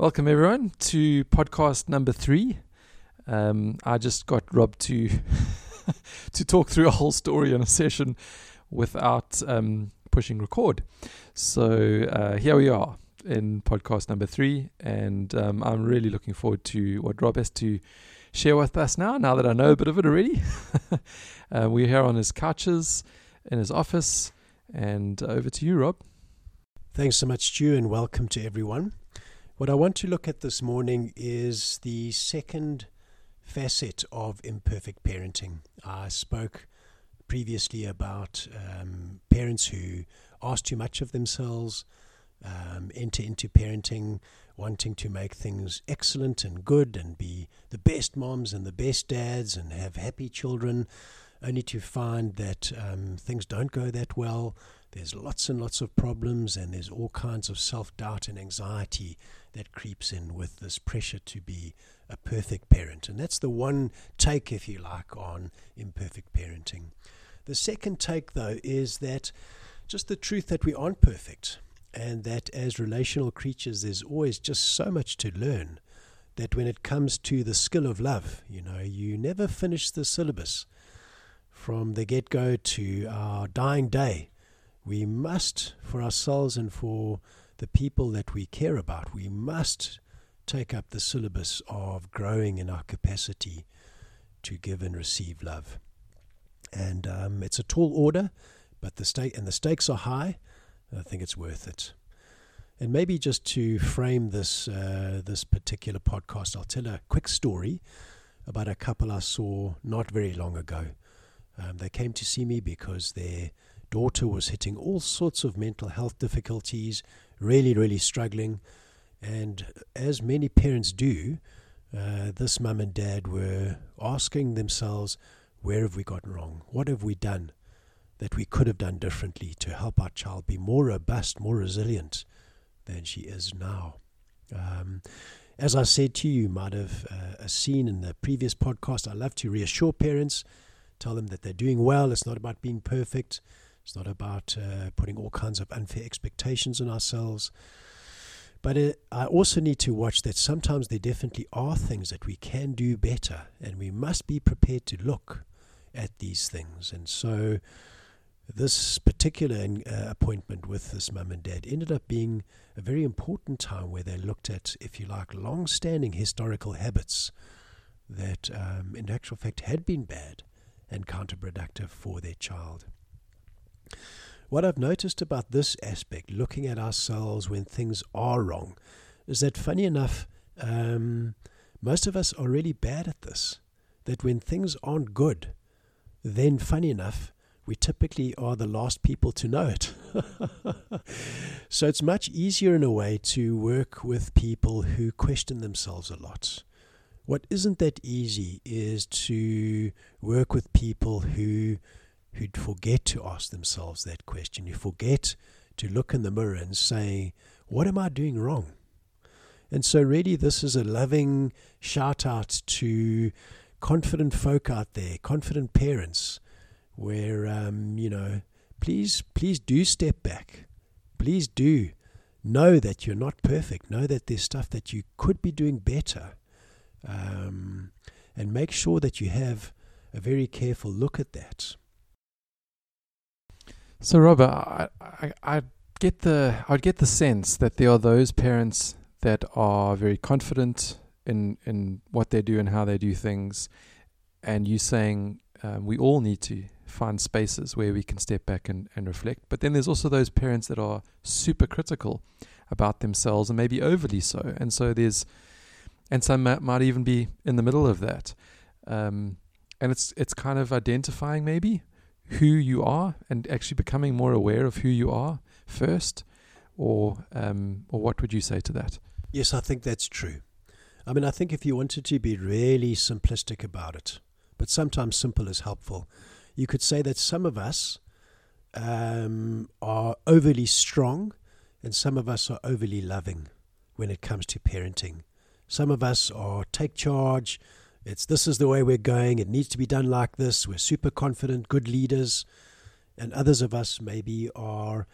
Welcome, everyone, to podcast number three. Um, I just got Rob to to talk through a whole story in a session without um, pushing record. So uh, here we are in podcast number three, and um, I'm really looking forward to what Rob has to share with us now. Now that I know a bit of it already, uh, we're here on his couches in his office, and over to you, Rob. Thanks so much, Stu, and welcome to everyone. What I want to look at this morning is the second facet of imperfect parenting. I spoke previously about um, parents who ask too much of themselves, um, enter into parenting wanting to make things excellent and good and be the best moms and the best dads and have happy children, only to find that um, things don't go that well. There's lots and lots of problems, and there's all kinds of self doubt and anxiety that creeps in with this pressure to be a perfect parent. And that's the one take, if you like, on imperfect parenting. The second take, though, is that just the truth that we aren't perfect and that as relational creatures, there's always just so much to learn that when it comes to the skill of love, you know, you never finish the syllabus from the get go to our dying day. We must, for ourselves and for the people that we care about, we must take up the syllabus of growing in our capacity to give and receive love. And um, it's a tall order, but the stake and the stakes are high. I think it's worth it. And maybe just to frame this uh, this particular podcast, I'll tell a quick story about a couple I saw not very long ago. Um, they came to see me because their daughter was hitting all sorts of mental health difficulties, really, really struggling. And as many parents do, uh, this mum and dad were asking themselves, where have we gotten wrong? What have we done that we could have done differently to help our child be more robust, more resilient than she is now? Um, as I said to you, you might have uh, seen in the previous podcast, I love to reassure parents, tell them that they're doing well. It's not about being perfect. It's not about uh, putting all kinds of unfair expectations on ourselves. But it, I also need to watch that sometimes there definitely are things that we can do better, and we must be prepared to look at these things. And so, this particular uh, appointment with this mum and dad ended up being a very important time where they looked at, if you like, long standing historical habits that, um, in actual fact, had been bad and counterproductive for their child. What I've noticed about this aspect, looking at ourselves when things are wrong, is that funny enough, um, most of us are really bad at this. That when things aren't good, then funny enough, we typically are the last people to know it. so it's much easier in a way to work with people who question themselves a lot. What isn't that easy is to work with people who who'd forget to ask themselves that question, who forget to look in the mirror and say, What am I doing wrong? And so, really, this is a loving shout out to confident folk out there, confident parents, where, um, you know, please, please do step back. Please do know that you're not perfect. Know that there's stuff that you could be doing better. Um, and make sure that you have a very careful look at that. So, Robert, I, I, I get the I'd get the sense that there are those parents that are very confident in in what they do and how they do things, and you saying um, we all need to find spaces where we can step back and, and reflect. But then there's also those parents that are super critical about themselves and maybe overly so, and so there's and some might, might even be in the middle of that. Um, and it's it's kind of identifying maybe who you are and actually becoming more aware of who you are first, or um, or what would you say to that? Yes, I think that's true. I mean, I think if you wanted to be really simplistic about it, but sometimes simple is helpful, you could say that some of us um, are overly strong and some of us are overly loving when it comes to parenting. Some of us are take charge, it's this is the way we're going. It needs to be done like this. We're super confident, good leaders. And others of us maybe are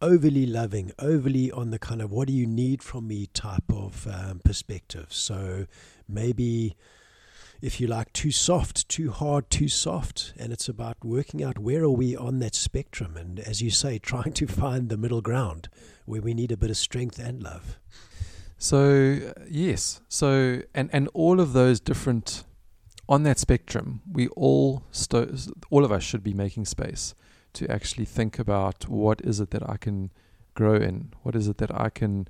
overly loving, overly on the kind of what do you need from me type of um, perspective. So maybe if you like, too soft, too hard, too soft. And it's about working out where are we on that spectrum. And as you say, trying to find the middle ground where we need a bit of strength and love. So, yes. So, and, and all of those different, on that spectrum, we all, sto- all of us should be making space to actually think about what is it that I can grow in? What is it that I can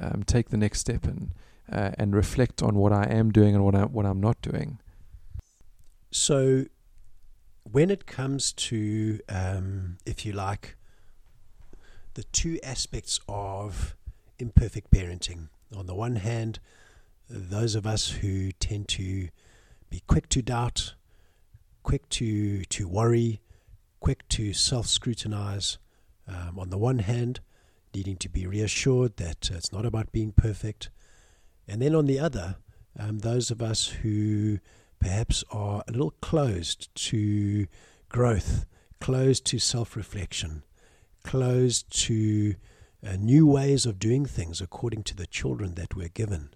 um, take the next step in? uh, and reflect on what I am doing and what, I, what I'm not doing. So, when it comes to, um, if you like, the two aspects of imperfect parenting, on the one hand, those of us who tend to be quick to doubt, quick to, to worry, quick to self scrutinize, um, on the one hand, needing to be reassured that it's not about being perfect. And then on the other, um, those of us who perhaps are a little closed to growth, closed to self reflection, closed to uh, new ways of doing things according to the children that we're given.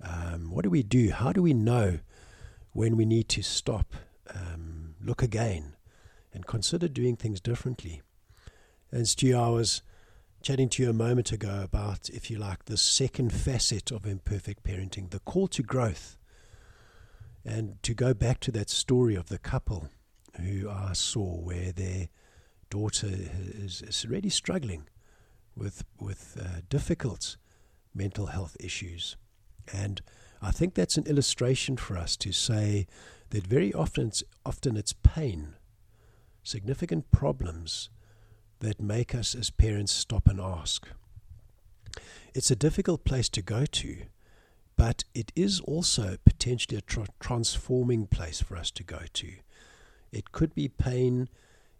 Um, what do we do? How do we know when we need to stop, um, look again, and consider doing things differently? And Stu, I was chatting to you a moment ago about, if you like, the second facet of imperfect parenting, the call to growth. And to go back to that story of the couple who I saw where their daughter is, is really struggling with, with uh, difficult mental health issues. And I think that's an illustration for us to say that very often it's, often it's pain, significant problems that make us as parents stop and ask. It's a difficult place to go to, but it is also potentially a tra- transforming place for us to go to. It could be pain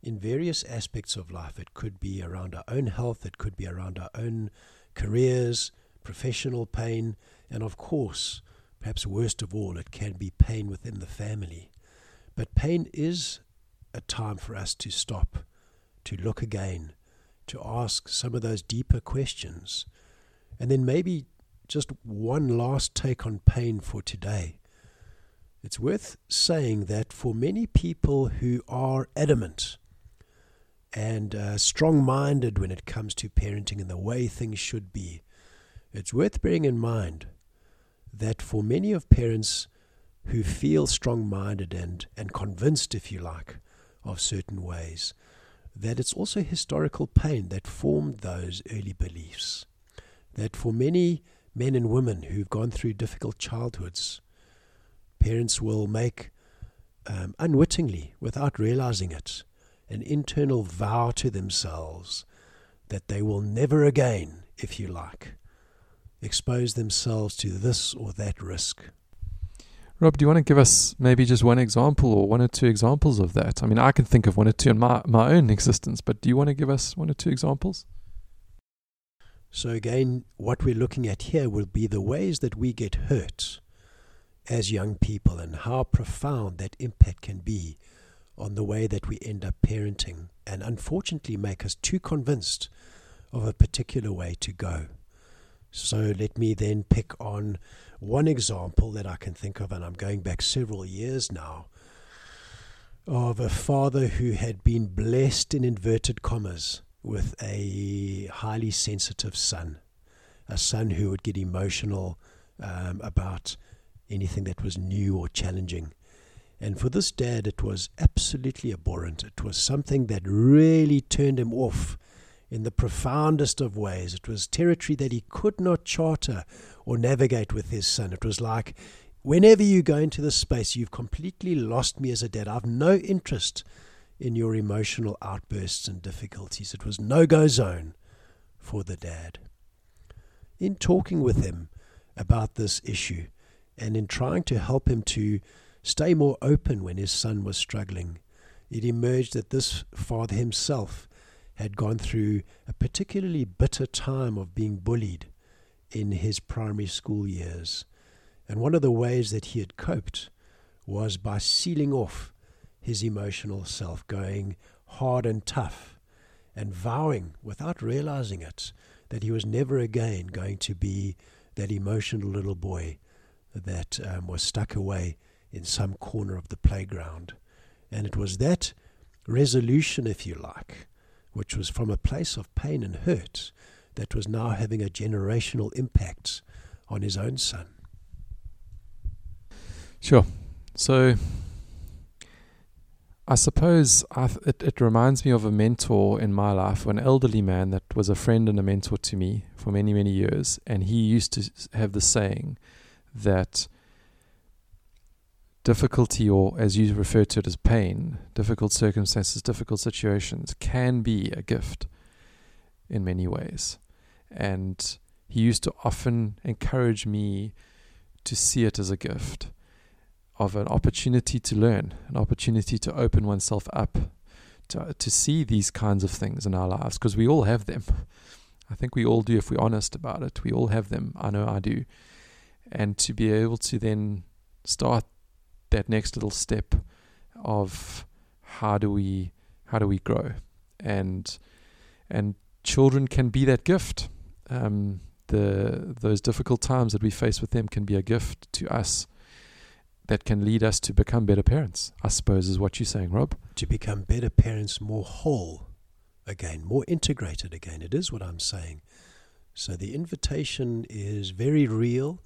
in various aspects of life. It could be around our own health, it could be around our own careers, professional pain, and of course, perhaps worst of all, it can be pain within the family. But pain is a time for us to stop to look again, to ask some of those deeper questions. And then maybe just one last take on pain for today. It's worth saying that for many people who are adamant and uh, strong minded when it comes to parenting and the way things should be, it's worth bearing in mind that for many of parents who feel strong minded and, and convinced, if you like, of certain ways, that it's also historical pain that formed those early beliefs. That for many men and women who've gone through difficult childhoods, parents will make um, unwittingly, without realizing it, an internal vow to themselves that they will never again, if you like, expose themselves to this or that risk. Rob, do you want to give us maybe just one example or one or two examples of that? I mean, I can think of one or two in my, my own existence, but do you want to give us one or two examples? So, again, what we're looking at here will be the ways that we get hurt as young people and how profound that impact can be on the way that we end up parenting, and unfortunately make us too convinced of a particular way to go. So, let me then pick on one example that I can think of, and I'm going back several years now, of a father who had been blessed in inverted commas with a highly sensitive son, a son who would get emotional um, about anything that was new or challenging. And for this dad, it was absolutely abhorrent. It was something that really turned him off in the profoundest of ways. It was territory that he could not charter or navigate with his son. It was like, whenever you go into this space, you've completely lost me as a dad. I've no interest in your emotional outbursts and difficulties. It was no go zone for the dad. In talking with him about this issue and in trying to help him to stay more open when his son was struggling, it emerged that this father himself had gone through a particularly bitter time of being bullied in his primary school years. And one of the ways that he had coped was by sealing off his emotional self, going hard and tough, and vowing, without realizing it, that he was never again going to be that emotional little boy that um, was stuck away in some corner of the playground. And it was that resolution, if you like, which was from a place of pain and hurt, that was now having a generational impact on his own son. Sure. So I suppose I th- it, it reminds me of a mentor in my life, an elderly man that was a friend and a mentor to me for many, many years. And he used to have the saying that difficulty, or as you refer to it as pain, difficult circumstances, difficult situations, can be a gift in many ways. And he used to often encourage me to see it as a gift of an opportunity to learn, an opportunity to open oneself up, to, uh, to see these kinds of things in our lives, because we all have them. I think we all do if we're honest about it. We all have them. I know I do. And to be able to then start that next little step of how do we how do we grow and and children can be that gift um, the those difficult times that we face with them can be a gift to us that can lead us to become better parents, I suppose, is what you're saying, Rob. To become better parents, more whole again, more integrated again. It is what I'm saying. So the invitation is very real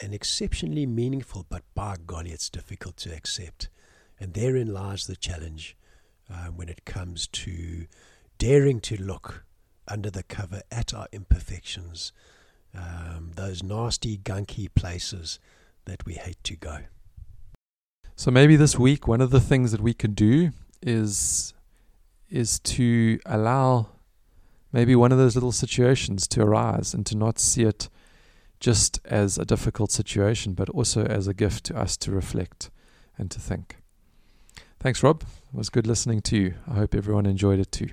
and exceptionally meaningful, but by golly, it's difficult to accept. And therein lies the challenge uh, when it comes to daring to look under the cover at our imperfections, um, those nasty, gunky places that we hate to go. So maybe this week, one of the things that we could do is is to allow maybe one of those little situations to arise and to not see it just as a difficult situation, but also as a gift to us to reflect and to think. Thanks, Rob. It was good listening to you. I hope everyone enjoyed it too.